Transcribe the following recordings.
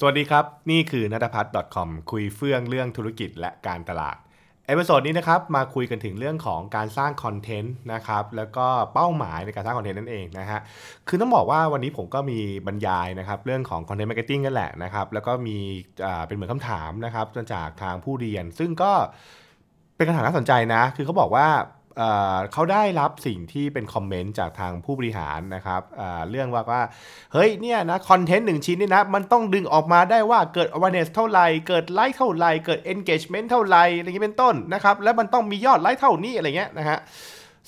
สวัสดีครับ นี่คือนัทพัฒน์ .com คุยเฟื่องเรื่องธุรกิจและการตลาด episode นี้นะครับมาคุยกันถึงเรื่องของการสร้างคอนเทนต์นะครับแล้วก็เป้าหมายในการสร้างคอนเทนต์นั่นเองนะฮะคือต้องบอกว่าวันนี้ผมก็มีบรรยายนะครับเรื่องของ content marketing กันแหละนะครับแล้วก็มีเป็นเหมือนคำถามนะครับจากทางผู้เรียน ซึ่งก็เป็นคำถามน่าสนใจนะ คือเขาบอกว่า เขาได้รับสิ่งที่เป็นคอมเมนต์จากทางผู้บริหารนะครับเรื่องว่าว่า เฮ้ยเนี่ยนะคอนเทนต์หนึ่งชิ้นนี่นะ มันต้องดึงออกมาได้ว่าเกิด awareness เท่าไหร่ เกิดไลค์เท่าไหร่ เกิด engagement เท่าไหร่อะไรอย่างนี้เป็นต้นนะครับ แล้วมันต้องมียอดไลค์เท่านี้อะไรเงี้ยนะฮะ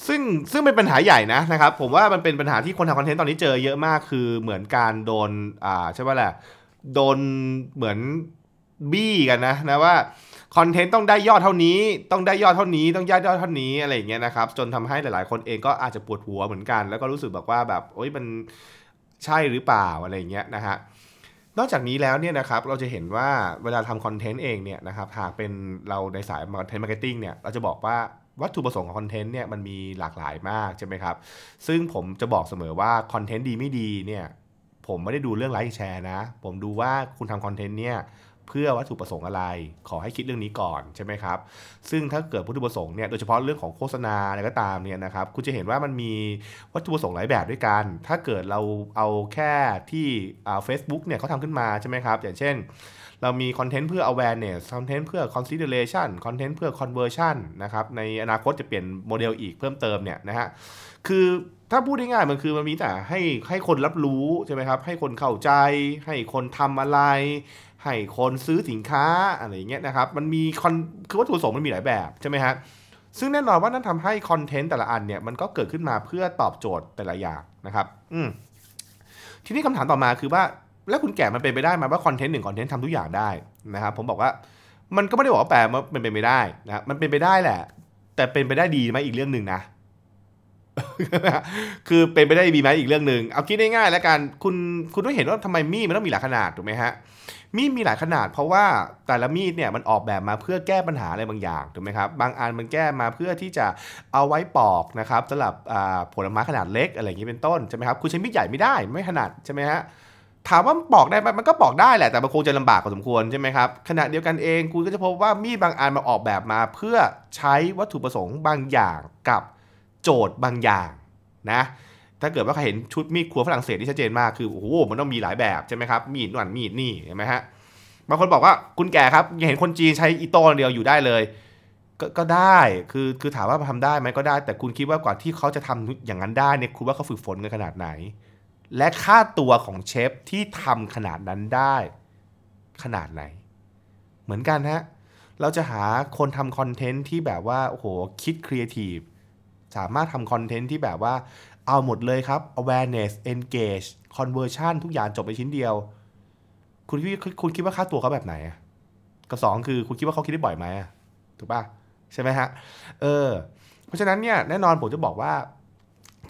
ซึ่งซึ่งเป็นปัญหาใหญ่นะนะครับ ผมว่ามันเป็นปัญหาที่คนทำคอนเทนต์ตอนนี้เจอเยอะมากคือเหมือนการโดนอ่าใช่ป่ะแหละโดนเหมือนบี้กันนะนะว่า คอนเทนต์ต้องได้ยอดเท่านี้ ต้องได้ยอดเท่านี้ต้องได้ยอดเท่านี้อะไรอย่างเงี้ยนะครับจนทำให้หลาย ๆ คนเองก็อาจจะปวดหัวเหมือนกัน แล้วก็รู้สึกแบบว่าแบบโอ๊ยมันใช่หรือเปล่าอะไรอย่างเงี้ยนะฮะนอกจากนี้แล้วเนี่ยนะครับเราจะเห็นว่าเวลาทำคอนเทนต์เองเนี่ยนะครับหากเป็นเราในสาย content marketing เนี่ยเราจะบอกว่าวัตถุประสงค์ของคอนเทนต์เนี่ยมันมีหลากหลายมากใช่ไหมครับ ซึ่งผมจะบอกเสมอว่าคอนเทนต์ดีไม่ดีเนี่ยผมไม่ได้ดูเรื่องไลค์แชร์นะ ผมดูว่าคุณทำคอนเทนต์เนี่ย เพื่อวัตถุประสงค์อะไร ขอให้คิดเรื่องนี้ก่อนใช่ไหมครับ ซึ่งถ้าเกิดวัตถุประสงค์เนี่ยโดยเฉพาะเรื่องของโฆษณาอะไรก็ตามเนี่ยนะครับคุณจะเห็นว่ามันมีวัตถุประสงค์หลายแบบด้วยกัน ถ้าเกิดเราเอาแค่ที่อ่า Facebook เนี่ยเขาทำขึ้นมาใช่ไหมครับ อย่างเช่นเรามีคอนเทนต์เพื่อ awareness คอนเทนต์เพื่อ consideration คอนเทนต์เพื่อ conversion นะครับ ในอนาคตจะเปลี่ยนโมเดลอีกเพิ่มเติมเนี่ยนะฮะ คือถ้าพูดง่ายๆมันคือมันมีแต่ให้ให้คนรับรู้ใช่ไหมครับ ให้คนเข้าใจ ให้คนทำอะไร ให้คนซื้อสินค้าอะไรอย่างเงี้ยนะครับ มันมีคอนคือวัตถุประสงค์มันมีหลายแบบใช่ไหมฮะซึ่งแน่นอนว่านั่นทำให้คอนเทนต์แต่ละอันเนี่ยมันก็เกิดขึ้นมาเพื่อตอบโจทย์แต่ละอย่างนะครับ อืมทีนี้คำถามต่อมาคือว่าแล้วคุณแก่มันเป็นไปได้ไหมว่าคอนเทนต์หนึ่งคอนเทนต์ทำทุกอย่างได้นะครับ ผมบอกว่ามันก็ไม่ได้บอกว่าแปลว่ามันเป็นไปได้นะครับมันเป็นไปได้แหละ แต่เป็นไปได้ดีไหมอีกเรื่องหนึ่งนะ คือเป็นไปได้ดีไหมอีกเรื่องหนึ่งเอาคิดง่ายๆแล้วกันคุณคุณต้องเห็นว่าทำไมมีดมันต้องมีหลายขนาดถูกไหมฮะมีดมีหลายขนาดเพราะว่าแต่ละมีดเนี่ยมันออกแบบมาเพื่อแก้ปัญหาอะไรบางอย่างถูกไหมครับบางอันมันแก้มาเพื่อที่จะเอาไว้ปอกนะครับสำหรับผลไม้ขนาดเล็กอะไรอย่างนี้เป็นต้นใช่ไหมครับคุณใช้มีดใหญ่ไม่ได้ไม่ถนัดใช่ไหมฮะถามว่าปอกได้ไหมมันก็ปอกได้แหละแต่มันคงจะลำบากพอสมควรใช่ไหมครับขณะเดียวกันเองคุณก็จะพบว่ามีดบางอันมาออกแบบมา เพื่อใช้วัตถุประสงค์บางอย่างกับ โจทย์บางอย่างนะถ้าเกิดว่าใครเห็นชุดมีดครัวฝรั่งเศสที่ชัดเจนมากคือโอ้โหมันต้องมีหลายแบบใช่ไหมครับมีดนั่นมีดนี่เห็นไหมฮะบางคนบอกว่าคุณแก่ครับยังเห็นคนจีนใช้อีโต้เดียวอยู่ได้เลยก็ก็ได้คือคือถามว่าทำได้ไหมก็ได้ แต่คุณคิดว่ากว่าที่เขาจะทำอย่างนั้นได้เนี่ยคุณว่าเขาฝึกฝนกันขนาดไหน และค่าตัวของเชฟที่ทำขนาดนั้นได้ ขนาดไหน เหมือนกันฮะเราจะหาคนทำคอนเทนต์ที่แบบว่าโอ้โหคิดครีเอทีฟ สามารถทำคอนเทนต์ที่แบบว่าเอาหมดเลยครับ awareness engage conversion ทุกอย่างจบไปชิ้นเดียว คุณคิดคุณคิดว่าค่าตัวเขาแบบไหนอะกับสองคือคุณคิดว่าเขาคิดได้บ่อยไหมอะถูกป่ะ ใช่ไหมฮะ เออ เพราะฉะนั้นเนี่ยแน่นอนผมจะบอกว่า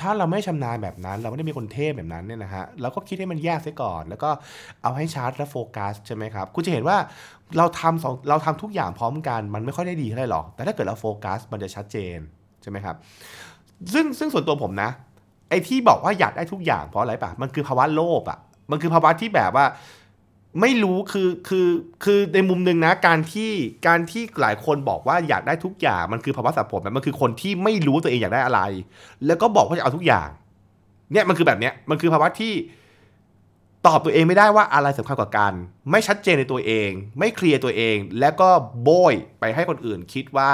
ถ้าเราไม่ชำนาญแบบนั้น เราไม่ได้มีคนเทพแบบนั้นเนี่ยนะฮะเราก็คิดให้มันแยกเสียก่อน แล้วก็เอาให้ชาร์จและโฟกัสใช่ไหมครับ คุณจะเห็นว่าเราทำสองเราทำทุกอย่างพร้อมกัน มันไม่ค่อยได้ดีเท่าไหร่หรอก แต่ถ้าเกิดเราโฟกัสมันจะชัดเจน ใช่ไหมครับซึ่งซึ่งส่วนตัวผมนะ ไอ้ที่บอกว่าอยากได้ทุกอย่างเพราะอะไรปะมันคือภาวะโลภอะมันคือภาวะที่แบบว่าไม่รู้คือคือคือในมุมหนึ่งนะการที่การที่หลายคนบอกว่าอยากได้ทุกอย่างมันคือภาวะสับสนมันคือคนที่ไม่รู้ตัวเองอยากได้อะไร แล้วก็บอกว่าจะเอาทุกอย่างเนี่ยมันคือแบบเนี้ยมันคือภาวะที่ตอบตัวเองไม่ได้ว่าอะไรสำคัญกว่ากัน ไม่ชัดเจนในตัวเอง ไม่เคลียร์ตัวเอง แล้วก็โบยไปให้คนอื่นคิดว่า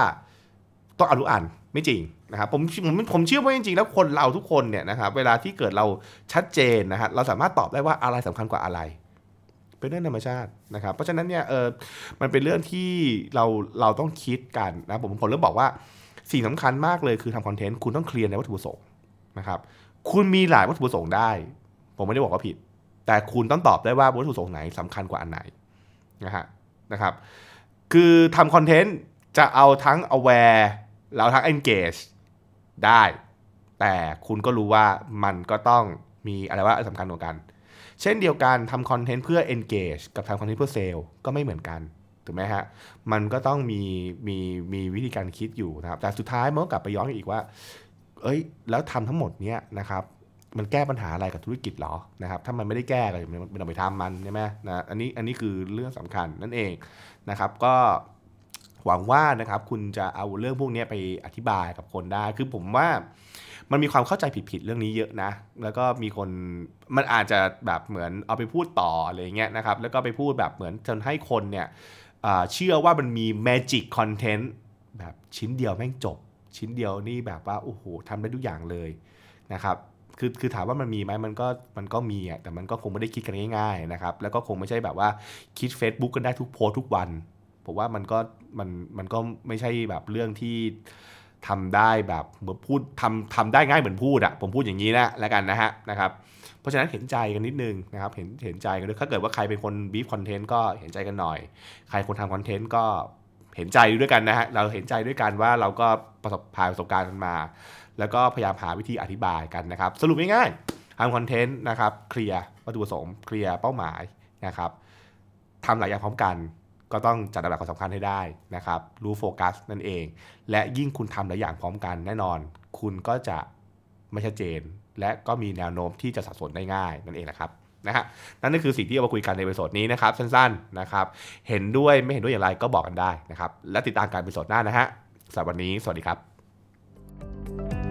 ต้องเอาทุกอันไม่จริงนะครับผมผมผมเชื่อว่าจริงๆแล้วคนเราทุกคนเนี่ยนะครับเวลาที่เกิดเราชัดเจนนะฮะเราสามารถตอบได้ว่าอะไรสำคัญกว่าอะไร เป็นเรื่องธรรมชาตินะครับเพราะฉะนั้นเนี่ยเออมันเป็นเรื่องที่เราเราต้องคิดกันนะผมผมเริ่มบอกว่าสิ่งสำคัญมากเลยคือทำคอนเทนต์คุณต้องเคลียร์ในวัตถุประสงค์นะครับคุณมีหลายวัตถุประสงค์ได้ ผมไม่ได้บอกว่าผิด แต่คุณต้องตอบได้ว่าวัตถุประสงค์ไหนสำคัญกว่าอันไหนนะฮะนะครับ คือทำคอนเทนต์จะเอาทั้ง aware แล้วทั้ง engage ได้ แต่คุณก็รู้ว่ามันก็ต้องมีอะไรว่าสำคัญกว่ากัน เช่นเดียวกันทำคอนเทนต์เพื่อ engage กับทำคอนเทนต์เพื่อ sale ก็ไม่เหมือนกันถูกไหมฮะ มันก็ต้องมีมีมีวิธีการคิดอยู่นะครับ แต่สุดท้ายมันก็กลับไปย้อนอีกว่า เอ้ย แล้วทำทั้งหมดเนี้ยนะครับ มันแก้ปัญหาอะไรกับธุรกิจหรอ นะครับ ถ้ามันไม่ได้แก้ก็ม่ต้องไปทำมันใช่ไหมนะ อันนี้อันนี้คือเรื่องสำคัญนั่นเองนะครับ ก็ หวังว่านะครับคุณจะเอาเรื่องพวกนี้ไปอธิบายกับคนได้ คือผมว่ามันมีความเข้าใจผิดๆเรื่องนี้เยอะนะ แล้วก็มีคนมันอาจจะแบบเหมือนเอาไปพูดต่ออะไรเงี้ยนะครับ แล้วก็ไปพูดแบบเหมือนจนให้คนเนี่ยเชื่อว่ามันมี magic content แบบชิ้นเดียวแม่งจบ ชิ้นเดียวนี่แบบว่าโอ้โหทำได้ทุกอย่างเลยนะครับคือคือถามว่ามันมีไหมมันก็มันก็มีอะแต่มันก็คงไม่ได้คิดกันง่ายๆนะครับแล้วก็คงไม่ใช่แบบว่าคิด Facebook กันได้ทุกโพสทุกวัน ผมว่ามันก็มันมันก็ไม่ใช่แบบเรื่องที่ทำได้แบบเหมือนพูดทำทำได้ง่ายเหมือนพูดอะผมพูดอย่างนี้นะแล้วกันนะฮะนะครับเพราะฉะนั้นเห็นใจกันนิดนึงนะครับเห็นเห็นใจกันด้วยถ้าเกิดว่าใครเป็นคนบีฟคอนเทนต์ก็เห็นใจกันหน่อย ใครคนทำคอนเทนต์ก็เห็นใจด้วยกันนะฮะเราเห็นใจด้วยกันว่าเราก็ประสบผ่านประสบการณ์กันมา แล้วก็พยายามหาวิธีอธิบายกันนะครับ สรุปง่ายๆทำคอนเทนต์นะครับเคลียร์วัตถุประสงค์เคลียร์เป้าหมายนะครับทำหลายอย่างพร้อมกัน ก็ต้องจัดลำดับความสำคัญให้ได้นะครับ รู้โฟกัสนั่นเอง และยิ่งคุณทำหลายอย่างพร้อมกันแน่นอน คุณก็จะไม่ชัดเจน และก็มีแนวโน้มที่จะสับสนได้ง่ายนั่นเองนะครับนะฮะนั่นก็คือสิ่งที่เอามาคุยกันใน episode นี้นะครับสั้นๆนะครับเห็นด้วยไม่เห็นด้วยอย่างไรก็บอกกันได้นะครับและติดตามการเอพิโซดหน้านะฮะสำหรับวันนี้สวัสดีครับ